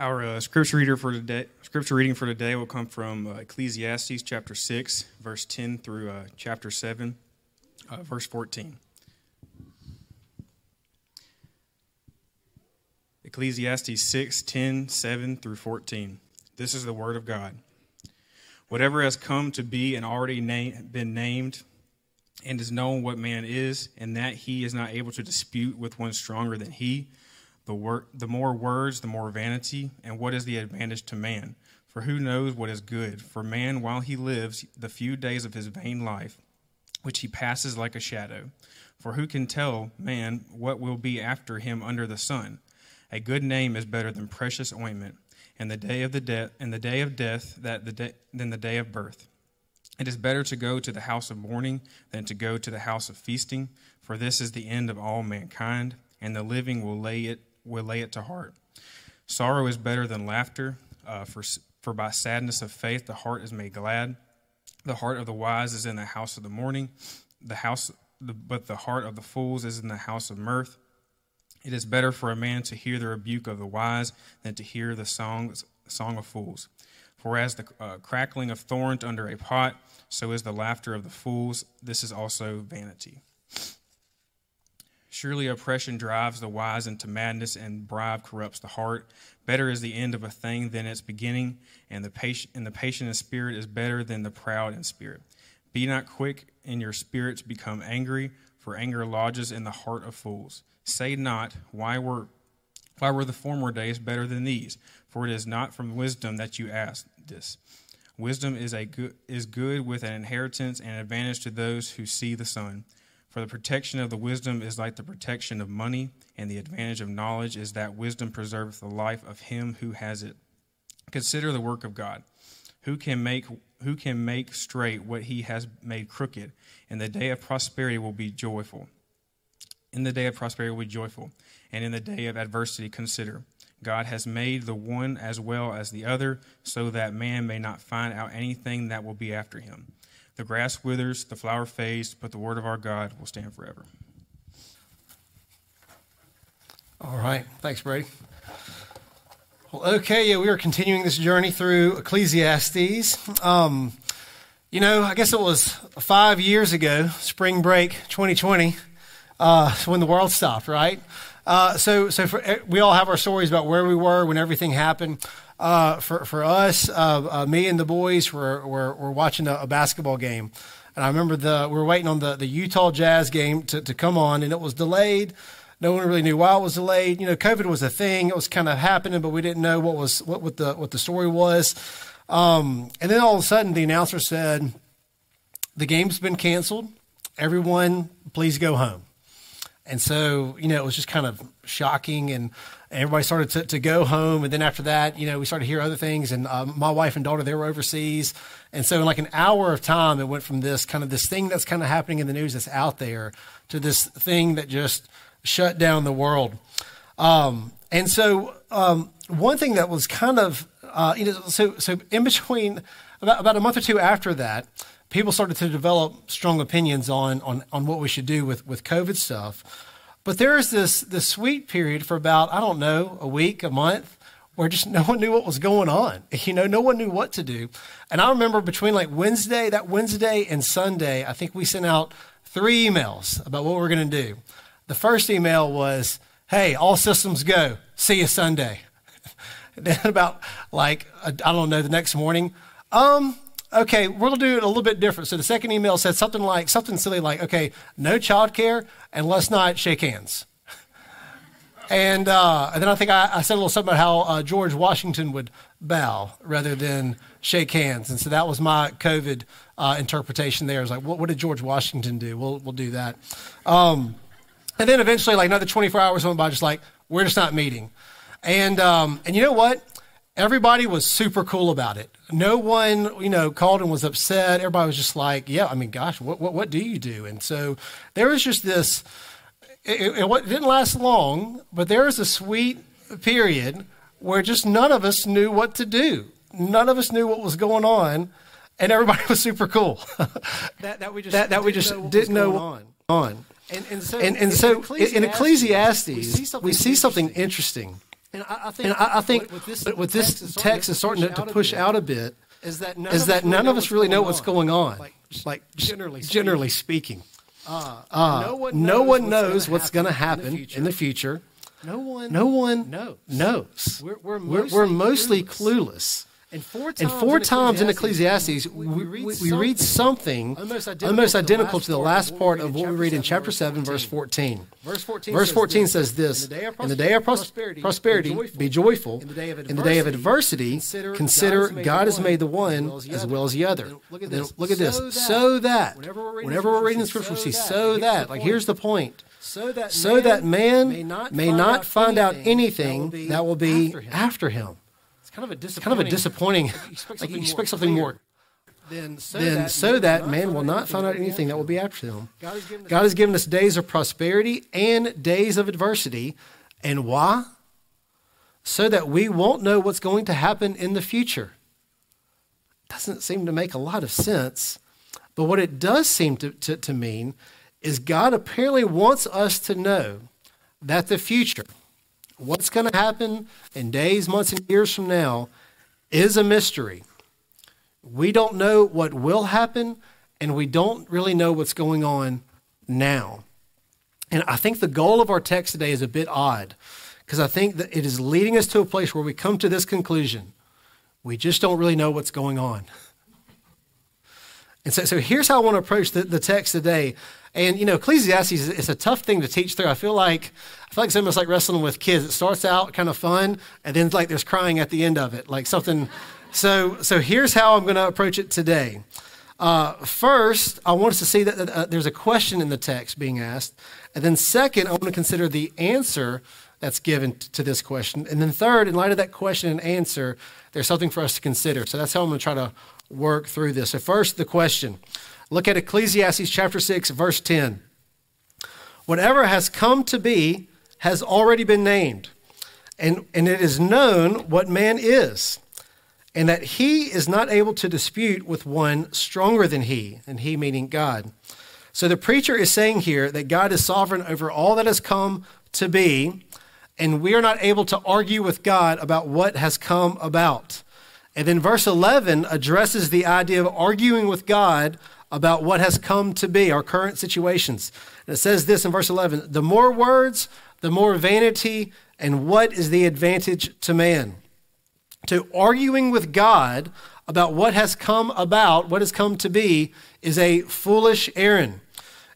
Our uh, scripture reader for today, scripture reading for today will come from uh, Ecclesiastes chapter six, verse ten through uh, chapter seven, uh, verse fourteen. Ecclesiastes 6, 10, 7 through 14. This is the word of God. Whatever has come to be and already na- been named and is known what man is, and that he is not able to dispute with one stronger than he, the, wor- the more words, the more vanity, and what is the advantage to man? For who knows what is good? For man, while he lives, the few days of his vain life, which he passes like a shadow. For who can tell man what will be after him under the sun? A good name is better than precious ointment, and the day of the death and the day of death that the day, than the day of birth. It is better to go to the house of mourning than to go to the house of feasting, for this is the end of all mankind, and the living will lay it will lay it to heart. Sorrow is better than laughter, uh, for, for by sadness of faith the heart is made glad. The heart of the wise is in the house of the mourning, the house, the, but the heart of the fools is in the house of mirth. It is better for a man to hear the rebuke of the wise than to hear the song, song of fools. For as the uh, crackling of thorns under a pot, so is the laughter of the fools. This is also vanity. Surely oppression drives the wise into madness, and bribe corrupts the heart. Better is the end of a thing than its beginning, and the patient, and the patient in spirit is better than the proud in spirit. Be not quick in your spirit to become angry, for anger lodges in the heart of fools. Say not, Why were why were the former days better than these? For it is not from wisdom that you ask this. Wisdom is a good, is good with an inheritance and advantage to those who see the sun. For the protection of the wisdom is like the protection of money, and the advantage of knowledge is that wisdom preserveth the life of him who has it. Consider the work of God. Who can make who can make straight what he has made crooked? In the day of prosperity will be joyful. In the day of prosperity will be joyful, and in the day of adversity consider. God has made the one as well as the other, so that man may not find out anything that will be after him. The grass withers, the flower fades, but the word of our God will stand forever. All right. Thanks, Brady. Well, okay, yeah, we are continuing this journey through Ecclesiastes. Um, you know, I guess it was five years ago, spring break 2020, uh, when the world stopped, right? Uh, so, so for, we all have our stories about where we were when everything happened. Uh, for for us, uh, uh, me and the boys were were, were watching a, a, basketball game, and I remember the we were waiting on the, the Utah Jazz game to, to come on, and it was delayed. No one really knew why it was delayed. You know, COVID was a thing; it was kind of happening, but we didn't know what was what, what the what the story was. Um, and then all of a sudden, the announcer said, "The game's been canceled. Everyone, please go home." And so, you know, it was just kind of shocking and everybody started to, to go home. And then after that, you know, we started to hear other things. And um, my wife and daughter, they were overseas. And so in like an hour of time, it went from this kind of this thing that's kind of happening in the news that's out there to this thing that just shut down the world. Um, and so um, one thing that was kind of, uh, you know, so, so in between about, about a month or two after that, people started to develop strong opinions on, on, on what we should do with, with COVID stuff. But there is this this sweet period for about I don't know a week, a month, where just no one knew what was going on. You know, no one knew what to do. And I remember between like Wednesday, that Wednesday and Sunday, I think we sent out three emails about what we are going to do. The first email was, "Hey, all systems go. See you Sunday." then about like I don't know the next morning, um, okay, we'll do it a little bit different. So the second email said something like, something silly like, okay, no childcare and let's not shake hands. and, uh, and then I think I, I, said a little something about how uh, George Washington would bow rather than shake hands. And so that was my COVID uh, interpretation there. I was like, what, what, did George Washington do? We'll, we'll do that. Um, and then eventually, like another 24 hours went by, just like, we're just not meeting. And, um, and you know what? Everybody was super cool about it. No one, you know, called and was upset. Everybody was just like, yeah, I mean, gosh, what, what, what do you do? And so there was just this, it, it, it didn't last long, but there was a sweet period where just none of us knew what to do. None of us knew what was going on, and everybody was super cool. that, that we just, that, that we just know didn't know on. on. And, and so, and, and so in Ecclesiastes, we see something, we see something interesting And I, I think, and I, I think with this, with this text is starting to, to push out a bit is that none, is that none of us really know what's going on, like, like generally, generally speaking. Uh, uh, no one knows, no one knows what's going to happen, happen in the future. No one, no one knows. knows. We're, we're mostly, we're, mostly clueless. clueless. And four times, and four in, times Ecclesiastes, in Ecclesiastes, we, we, read, we something read something almost identical, almost identical to the last part of what we read in chapter 7, verse 14. Verse 14, verse 14 says this In the day of prosperity, prosperity be joyful. In the day of adversity, day of adversity consider, consider God has made the one as well as the other. Look at this. Look at this. So that, whenever we're reading the scripture, we see so that. Like, here's the point. So that, so that man may not, may not find out anything that will be after him. It's kind of a disappointing. Kind of a disappointing. You expect something, like you expect something more. Then, so, then that, so that man will not find out anything that will be after him. God has, given us, God has given us days of prosperity and days of adversity. And why? So that we won't know what's going to happen in the future. Doesn't seem to make a lot of sense. But what it does seem to, to, to mean is God apparently wants us to know that the future, what's going to happen in days, months, and years from now is a mystery. We don't know what will happen, and we don't really know what's going on now. And I think the goal of our text today is a bit odd because I think that it is leading us to a place where we come to this conclusion. We just don't really know what's going on. And so, so here's how I want to approach the, the text today. And you know, Ecclesiastes is a tough thing to teach through. I feel like I feel like it's almost like wrestling with kids. It starts out kind of fun, and then like there's crying at the end of it, like something. So so here's how I'm going to approach it today. Uh, first, I want us to see that uh, there's a question in the text being asked, and then second, I want to consider the answer that's given to this question, and then third, in light of that question and answer, there's something for us to consider. So that's how I'm going to try to work through this. So first, the question. Look at Ecclesiastes chapter 6, verse 10. Whatever has come to be has already been named, and, and it is known what man is, and that he is not able to dispute with one stronger than he, and he meaning God. So the preacher is saying here that God is sovereign over all that has come to be, and we are not able to argue with God about what has come about. And then verse 11 addresses the idea of arguing with God about what has come to be, our current situations. And it says this in verse 11 the more words, the more vanity, and what is the advantage to man? To arguing with God about what has come about, what has come to be, is a foolish errand.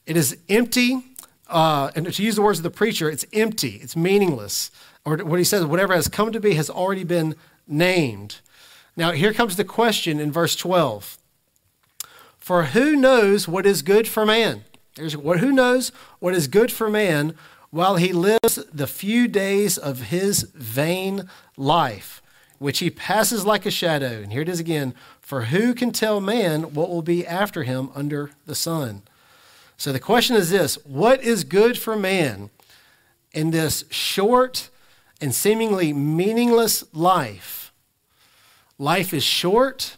It is empty, uh, and to use the words of the preacher, it's empty, it's meaningless. Or what he says, whatever has come to be has already been named. Now, here comes the question in verse 12 for who knows what is good for man? There's, who knows what is good for man while he lives the few days of his vain life, which he passes like a shadow. And here it is again For who can tell man what will be after him under the sun? So the question is this What is good for man in this short and seemingly meaningless life? Life is short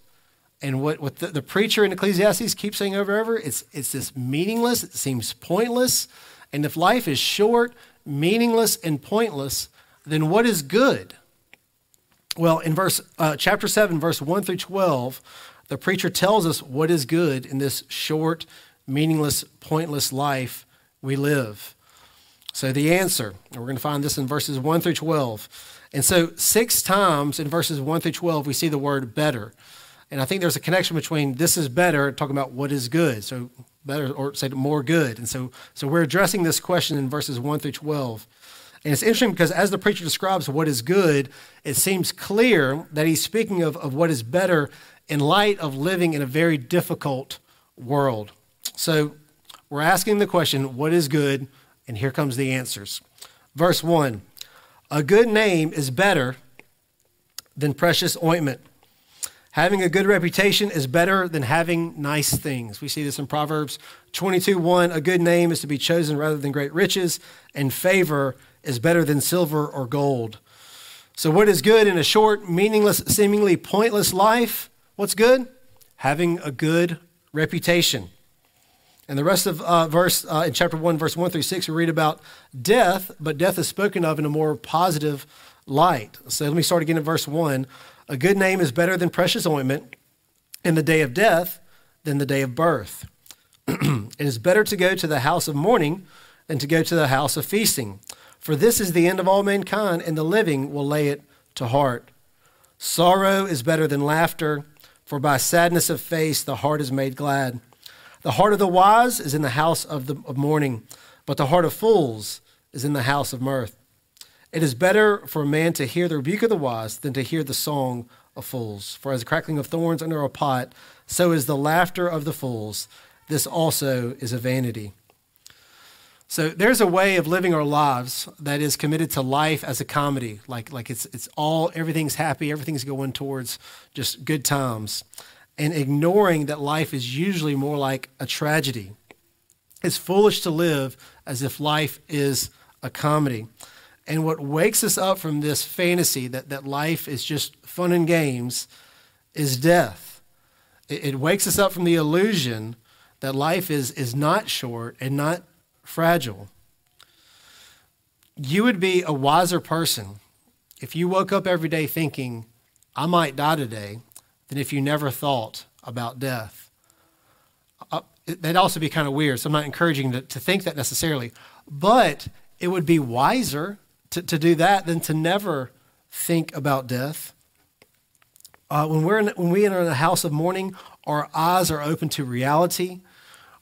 and what, what the, the, preacher in Ecclesiastes keeps saying over and over, it's, it's this meaningless, it seems pointless. And if life is short, meaningless, and pointless, then what is good? Well, in verse uh, chapter 7, verse 1 through 12, the preacher tells us what is good in this short, meaningless, pointless life we live. So the answer, and we're going to find this in verses 1 through 12. And so six times in verses 1 through 12, we see the word better. And I think there's a connection between this is better, talking about what is good. So better, or say more good. And so, so we're addressing this question in verses 1 through 12. And it's interesting because as the preacher describes what is good, it seems clear that he's speaking of, of what is better in light of living in a very difficult world. So we're asking the question, what is good? And here comes the answers. Verse 1 A good name is better than precious ointment Having a good reputation is better than having nice things. We see this in Proverbs 22 1. A good name is to be chosen rather than great riches, and favor is better than silver or gold. So, what is good in a short, meaningless, seemingly pointless life? What's good? Having a good reputation. And the rest of uh, verse uh, in chapter 1, verse 1 through 6, we read about death, but death is spoken of in a more positive light. So let me start again in verse 1. A good name is better than precious ointment in the day of death than the day of birth. it is better to go to the house of mourning than to go to the house of feasting. For this is the end of all mankind, and the living will lay it to heart. Sorrow is better than laughter, for by sadness of face the heart is made glad. The heart of the wise is in the house of, the, of mourning, but the heart of fools is in the house of mirth. It is better for a man to hear the rebuke of the wise than to hear the song of fools. For as the crackling of thorns under a pot, so is the laughter of the fools. This also is a vanity. So there's a way of living our lives that is committed to life as a comedy, like like it's it's all everything's happy, everything's going towards just good times, and ignoring that life is usually more like a tragedy. It's foolish to live as if life is a comedy. And what wakes us up from this fantasy that, that life is just fun and games is death. It, it wakes us up from the illusion that life is, is not short and not fragile. You would be a wiser person if you woke up every day thinking, I might die today, than if you never thought about death. Uh, that'd also be kind of weird, so I'm not encouraging to, to think that necessarily. But it would be wiser to, to do that than to never think about death. Uh, when, we're in, when we enter the house of mourning, our eyes are open to reality.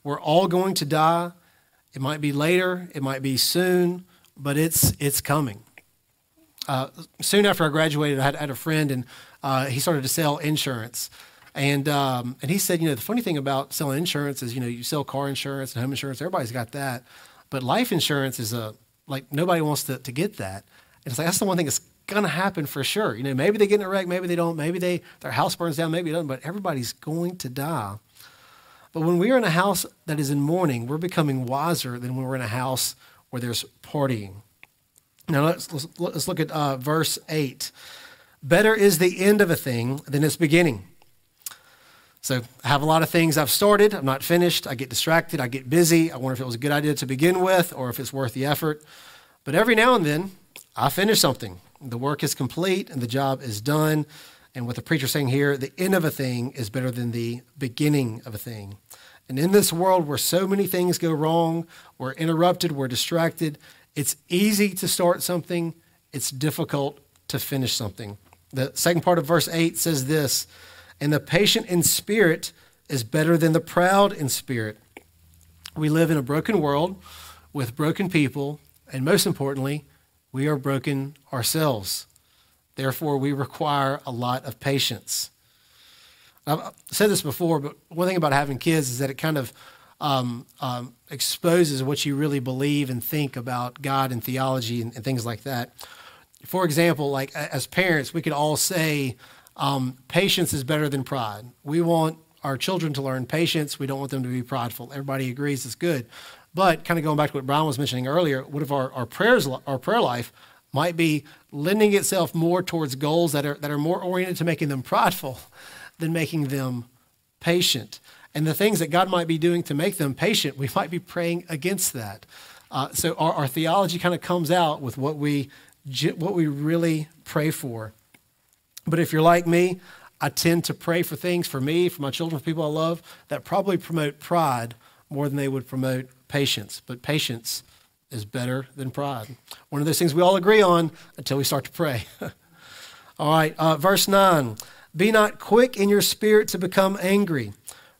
We're all going to die. It might be later, it might be soon, but it's, it's coming. Uh, soon after I graduated, I had, I had a friend, and uh, he started to sell insurance. And, um, and he said, you know, the funny thing about selling insurance is, you know, you sell car insurance and home insurance, everybody's got that. But life insurance is a, like, nobody wants to, to get that. And it's like, that's the one thing that's to happen for sure. You know, maybe they get in a wreck, maybe they don't, maybe they, their house burns down, maybe it doesn't, but everybody's going to die. But when we are in a house that is in mourning, we're becoming wiser than when we're in a house where there's partying. Now let's, let's, let's look at uh, verse 8. Better is the end of a thing than its beginning. So I have a lot of things I've started, I'm not finished, I get distracted, I get busy, I wonder if it was a good idea to begin with or if it's worth the effort. But every now and then, I finish something. The work is complete and the job is done. And what the preacher's saying here, the end of a thing is better than the beginning of a thing. And in this world where so many things go wrong, we're interrupted, we're distracted, it's easy to start something, it's difficult to finish something. The second part of verse 8 says this And the patient in spirit is better than the proud in spirit. We live in a broken world with broken people, and most importantly, we are broken ourselves. Therefore, we require a lot of patience. I've said this before, but one thing about having kids is that it kind of um, um, exposes what you really believe and think about God and theology and, and, things like that. For example, like as parents, we could all say um, patience is better than pride. We want our children to learn patience. We don't want them to be prideful. Everybody agrees it's good. But kind of going back to what Brian was mentioning earlier, what if our, our prayers, our prayer life might be lending itself more towards goals that are, that are more oriented to making them prideful than making them patient. And the things that God might be doing to make them patient, we might be praying against that. Uh, so our, our theology kind of comes out with what we, what we really pray for. But if you're like me, I tend to pray for things for me, for my children, for people I love, that probably promote pride more than they would promote patience. But patience is better than pride. One of those things we all agree on until we start to pray. all right, uh, verse 9. Be not quick in your spirit to become angry,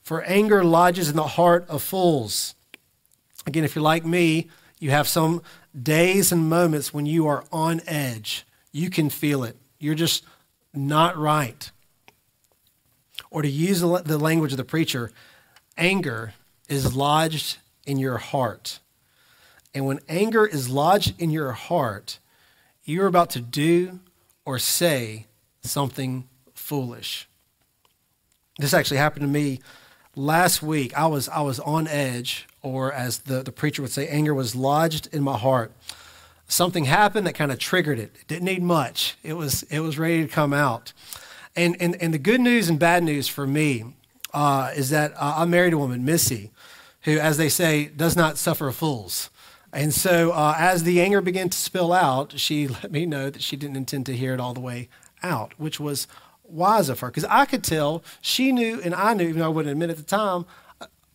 for anger lodges in the heart of fools. Again, if you're like me, you have some days and moments when you are on edge. You can feel it. You're just not right. Or to use the language of the preacher, anger is lodged in your heart. And when anger is lodged in your heart, you're about to do or say something foolish. This actually happened to me last week. I was, I was on edge, or as the, the preacher would say, anger was lodged in my heart. Something happened that kind of triggered it. It didn't need much. It was, it was ready to come out. And, and, and the good news and bad news for me uh, is that uh, I married a woman, Missy, who, as they say, does not suffer fools. And so, uh, as the anger began to spill out, she let me know that she didn't intend to hear it all the way out, which was wise of her. Because I could tell she knew, and I knew, even though I wouldn't admit at the time,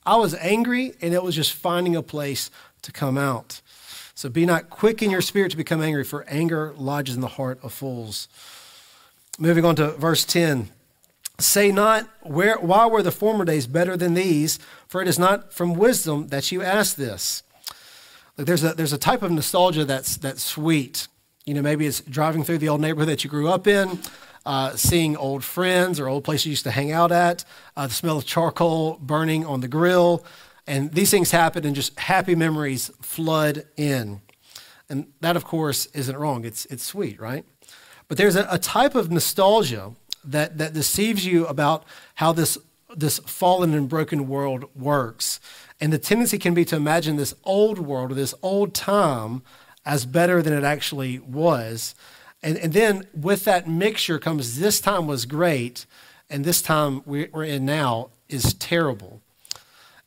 I was angry, and it was just finding a place to come out. So be not quick in your spirit to become angry, for anger lodges in the heart of fools. Moving on to verse 10. Say not, where, why were the former days better than these? For it is not from wisdom that you ask this. Like there's a, there's a type of nostalgia that's, that's sweet. You know, maybe it's driving through the old neighborhood that you grew up in, uh, seeing old friends or old places you used to hang out at, uh, the smell of charcoal burning on the grill. And these things happen, and just happy memories flood in. And that, of course, isn't wrong. It's, it's sweet, right? But there's a, a type of nostalgia that, that deceives you about how this, this fallen and broken world works. And the tendency can be to imagine this old world or this old time as better than it actually was. And, and then with that mixture comes this time was great, and this time we're in now is terrible.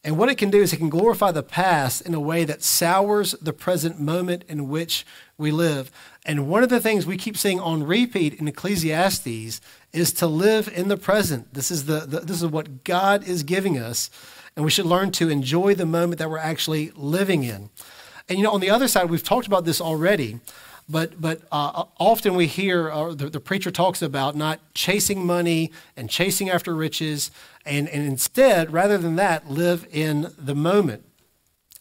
And what it can do is it can glorify the past in a way that sours the present moment in which we live. And one of the things we keep seeing on repeat in Ecclesiastes is to live in the present. This is, the, the, this is what God is giving us. And we should learn to enjoy the moment that we're actually living in. And you know, on the other side, we've talked about this already, but, but uh, often we hear uh, the, the preacher talks about not chasing money and chasing after riches, and, and instead, rather than that, live in the moment.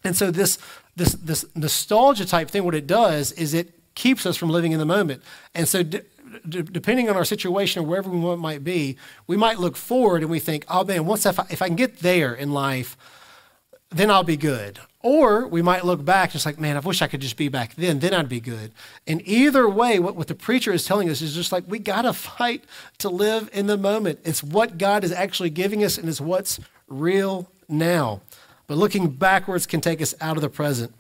And so this, this, this nostalgia type thing, what it does is it keeps us from living in the moment. And so d- depending on our situation or wherever we might be, we might look forward and we think, oh man, once if I, if I can get there in life, then I'll be good. Or we might look back just like, man, I wish I could just be back then, then I'd be good. And either way, what, what the preacher is telling us is just like, we got to fight to live in the moment. It's what God is actually giving us and it's what's real now. But looking backwards can take us out of the present.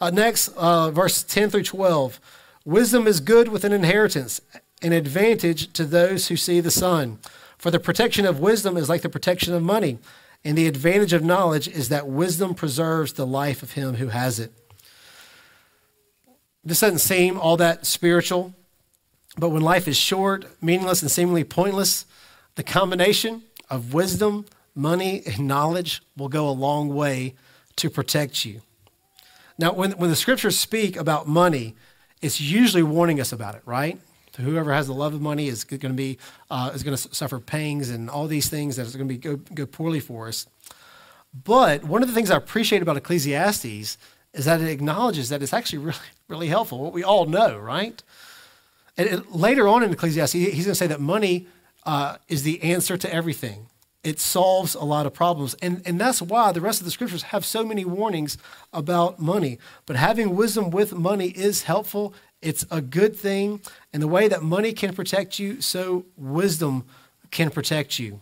Uh, next, uh, verse 10 through 12. Wisdom is good with an inheritance, an advantage to those who see the sun. For the protection of wisdom is like the protection of money and the advantage of knowledge is that wisdom preserves the life of him who has it. This doesn't seem all that spiritual, but when life is short, meaningless, and seemingly pointless, the combination of wisdom, money, and knowledge will go a long way to protect you. Now, when, when the scriptures speak about money, it's usually warning us about it, right? Whoever has the love of money is going to be uh, is going to suffer pangs and all these things that is going to be go, go poorly for us. But one of the things I appreciate about Ecclesiastes is that it acknowledges that it's actually really really helpful. What we all know, right? And it, later on in Ecclesiastes, he's going to say that money uh, is the answer to everything. It solves a lot of problems. And, and that's why the rest of the scriptures have so many warnings about money. But having wisdom with money is helpful it's a good thing. And the way that money can protect you, so wisdom can protect you.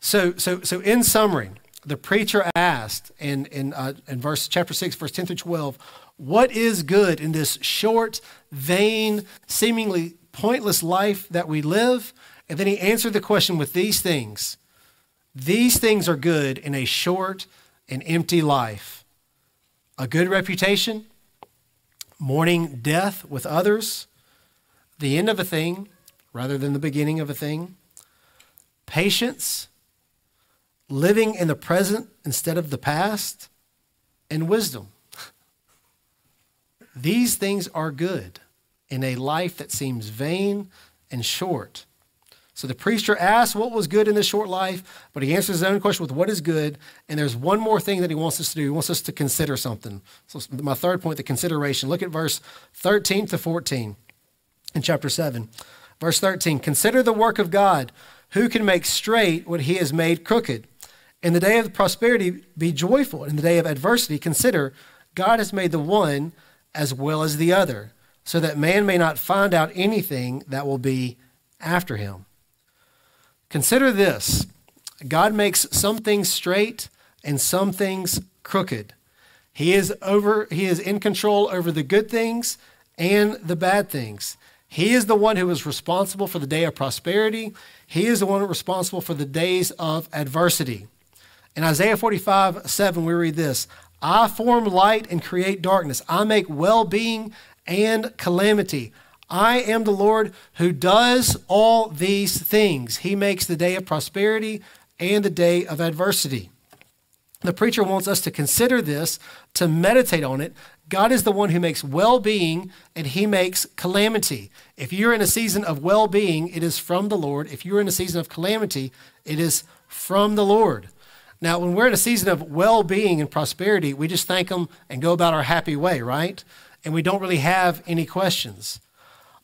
So, so, so in summary, the preacher asked in, in, uh, in verse chapter 6, verse 10 through 12, what is good in this short, vain, seemingly pointless life that we live? And then he answered the question with these things. These things are good in a short and empty life a good reputation, mourning death with others, the end of a thing rather than the beginning of a thing, patience, living in the present instead of the past, and wisdom. These things are good in a life that seems vain and short. So the preacher asks what was good in this short life, but he answers his own question with what is good. And there's one more thing that he wants us to do. He wants us to consider something. So my third point, the consideration. Look at verse 13 to 14 in chapter 7. Verse 13 Consider the work of God. Who can make straight what he has made crooked? In the day of prosperity, be joyful. In the day of adversity, consider God has made the one as well as the other, so that man may not find out anything that will be after him. Consider this God makes some things straight and some things crooked. He is over he is in control over the good things and the bad things. He is the one who is responsible for the day of prosperity. He is the one responsible for the days of adversity. In Isaiah 45, 7, we read this I form light and create darkness. I make well being and calamity. I am the Lord who does all these things. He makes the day of prosperity and the day of adversity. The preacher wants us to consider this, to meditate on it. God is the one who makes well being and he makes calamity. If you're in a season of well being, it is from the Lord. If you're in a season of calamity, it is from the Lord. Now, when we're in a season of well being and prosperity, we just thank Him and go about our happy way, right? And we don't really have any questions.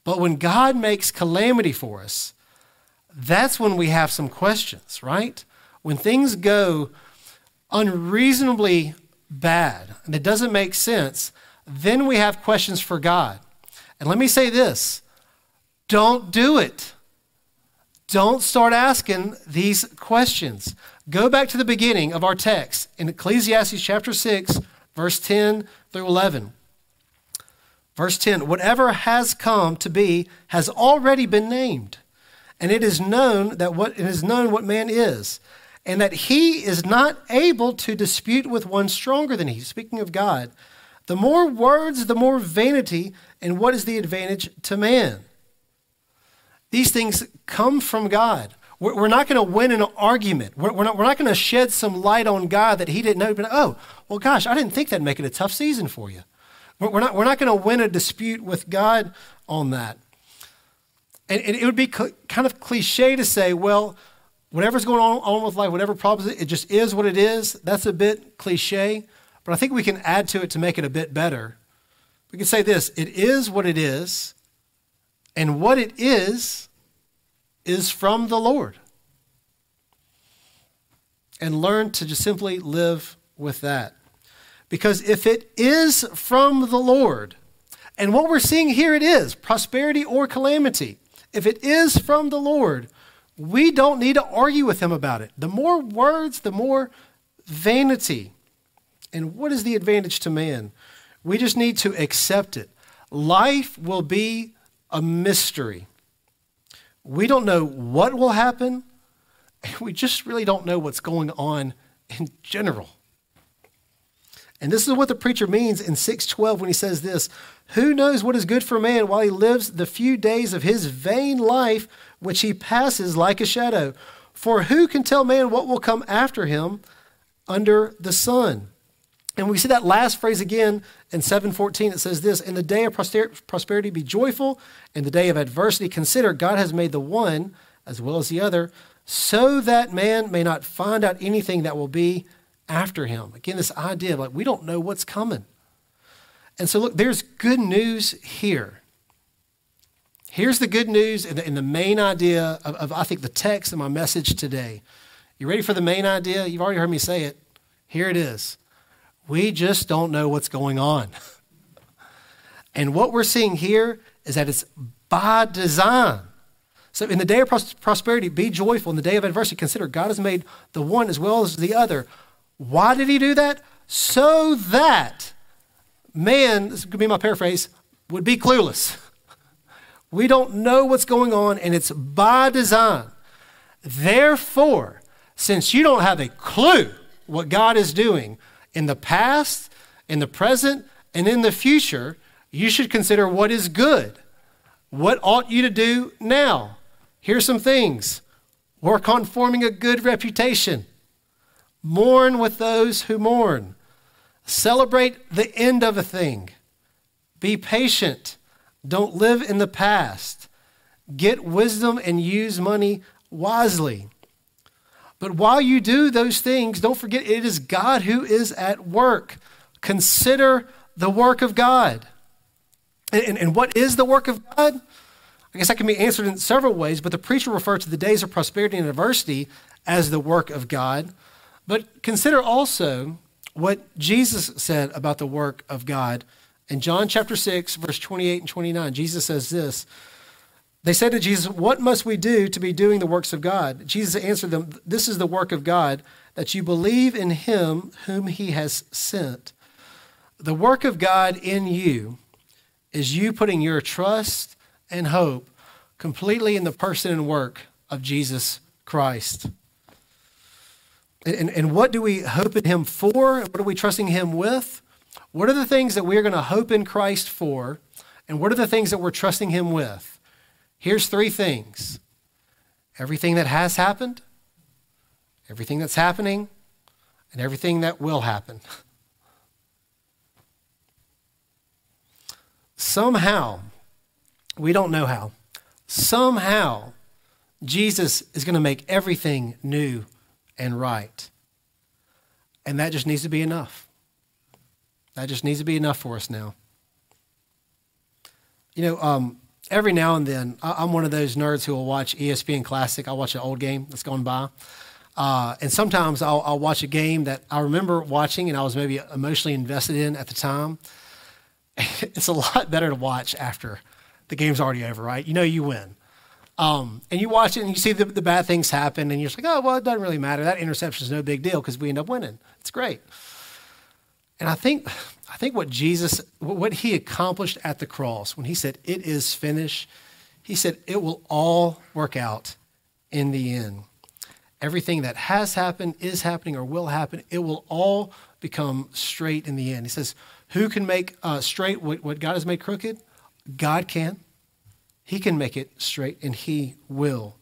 But when God makes calamity for us, that's when we have some questions, right? When things go unreasonably bad and it doesn't make sense, then we have questions for God. And let me say this don't do it. Don't start asking these questions. Go back to the beginning of our text in Ecclesiastes chapter 6, verse 10 through 11. Verse 10 Whatever has come to be has already been named, and it is known that what it is known what man is, and that he is not able to dispute with one stronger than he. Speaking of God, the more words, the more vanity, and what is the advantage to man? These things come from God. We're not going to win an argument. We're not, we're not going to shed some light on God that he didn't know. But, oh, well, gosh, I didn't think that'd make it a tough season for you. We're not, we're not going to win a dispute with God on that. And, and it would be kind of cliche to say, well, whatever's going on, on with life, whatever problems, it just is what it is. That's a bit cliche. But I think we can add to it to make it a bit better. We can say this it is what it is, and what it is is from the Lord. And learn to just simply live with that. Because if it is from the Lord, and what we're seeing here it is prosperity or calamity. If it is from the Lord, we don't need to argue with him about it. The more words, the more vanity. And what is the advantage to man? We just need to accept it. Life will be a mystery. We don't know what will happen. We just really don't know what's going on in general. And this is what the preacher means in 612 when he says this Who knows what is good for man while he lives the few days of his vain life which he passes like a shadow? For who can tell man what will come after him under the sun? And we see that last phrase again in 714. It says this In the day of prosperity, be joyful. In the day of adversity, consider God has made the one as well as the other, so that man may not find out anything that will be after him. Again, this idea like, we don't know what's coming. And so, look, there's good news here. Here's the good news and the, and the main idea of, of, I think, the text and my message today. You ready for the main idea? You've already heard me say it. Here it is. We just don't know what's going on. and what we're seeing here is that it's by design. So, in the day of prosperity, be joyful. In the day of adversity, consider God has made the one as well as the other. Why did he do that? So that man, this could be my paraphrase, would be clueless. We don't know what's going on, and it's by design. Therefore, since you don't have a clue what God is doing, in the past, in the present, and in the future, you should consider what is good. What ought you to do now? Here's some things work on forming a good reputation, mourn with those who mourn, celebrate the end of a thing, be patient, don't live in the past, get wisdom and use money wisely. But while you do those things, don't forget it is God who is at work. Consider the work of God. And, and, and, what is the work of God? I guess that can be answered in several ways, but the preacher referred to the days of prosperity and adversity as the work of God. But consider also what Jesus said about the work of God. In John chapter 6, verse 28 and 29, Jesus says this they said to Jesus, What must we do to be doing the works of God? Jesus answered them, This is the work of God, that you believe in him whom he has sent. The work of God in you is you putting your trust and hope completely in the person and work of Jesus Christ. And, and what do we hope in Him for? What are we trusting Him with? What are the things that we're going to hope in Christ for? And what are the things that we're trusting Him with? Here's three things everything that has happened, everything that's happening, and everything that will happen. Somehow, we don't know how, somehow, Jesus is going to make everything new and right. And that just needs to be enough. That just needs to be enough for us now. You know, um, every now and then, I'm one of those nerds who will watch ESPN Classic. I'll watch an old game that's gone by. Uh, and sometimes I'll, I'll, watch a game that I remember watching and I was maybe emotionally invested in at the time. it's a lot better to watch after the game's already over, right? You know you win. Um, and you watch it and you see the, the, bad things happen and you're just like, oh, well, it doesn't really matter. That interception is no big deal because we end up winning. It's great. And I think, I think what Jesus, what he accomplished at the cross, when he said, it is finished, he said, it will all work out in the end. Everything that has happened, is happening, or will happen, it will all become straight in the end. He says, who can make uh, straight what, what God has made crooked? God can. He can make it straight, and He will.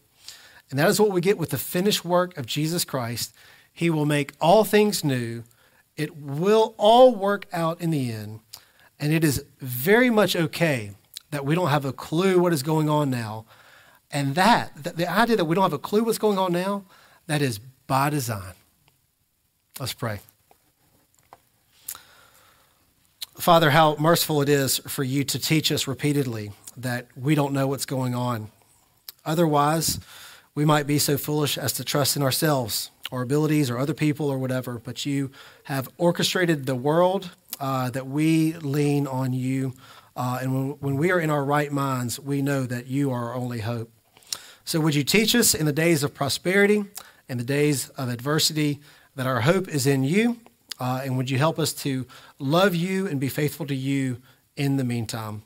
And that is what we get with the finished work of Jesus Christ. He will make all things new. It will all work out in the end. And it is very much okay that we don't have a clue what is going on now. And that, the idea that we don't have a clue what's going on now, that is by design. Let's pray. Father, how merciful it is for you to teach us repeatedly that we don't know what's going on. Otherwise, we might be so foolish as to trust in ourselves, our abilities, or other people, or whatever. But you have orchestrated the world uh, that we lean on you. Uh, and when, when we are in our right minds, we know that you are our only hope. So, would you teach us in the days of prosperity and the days of adversity that our hope is in you? Uh, and would you help us to love you and be faithful to you in the meantime?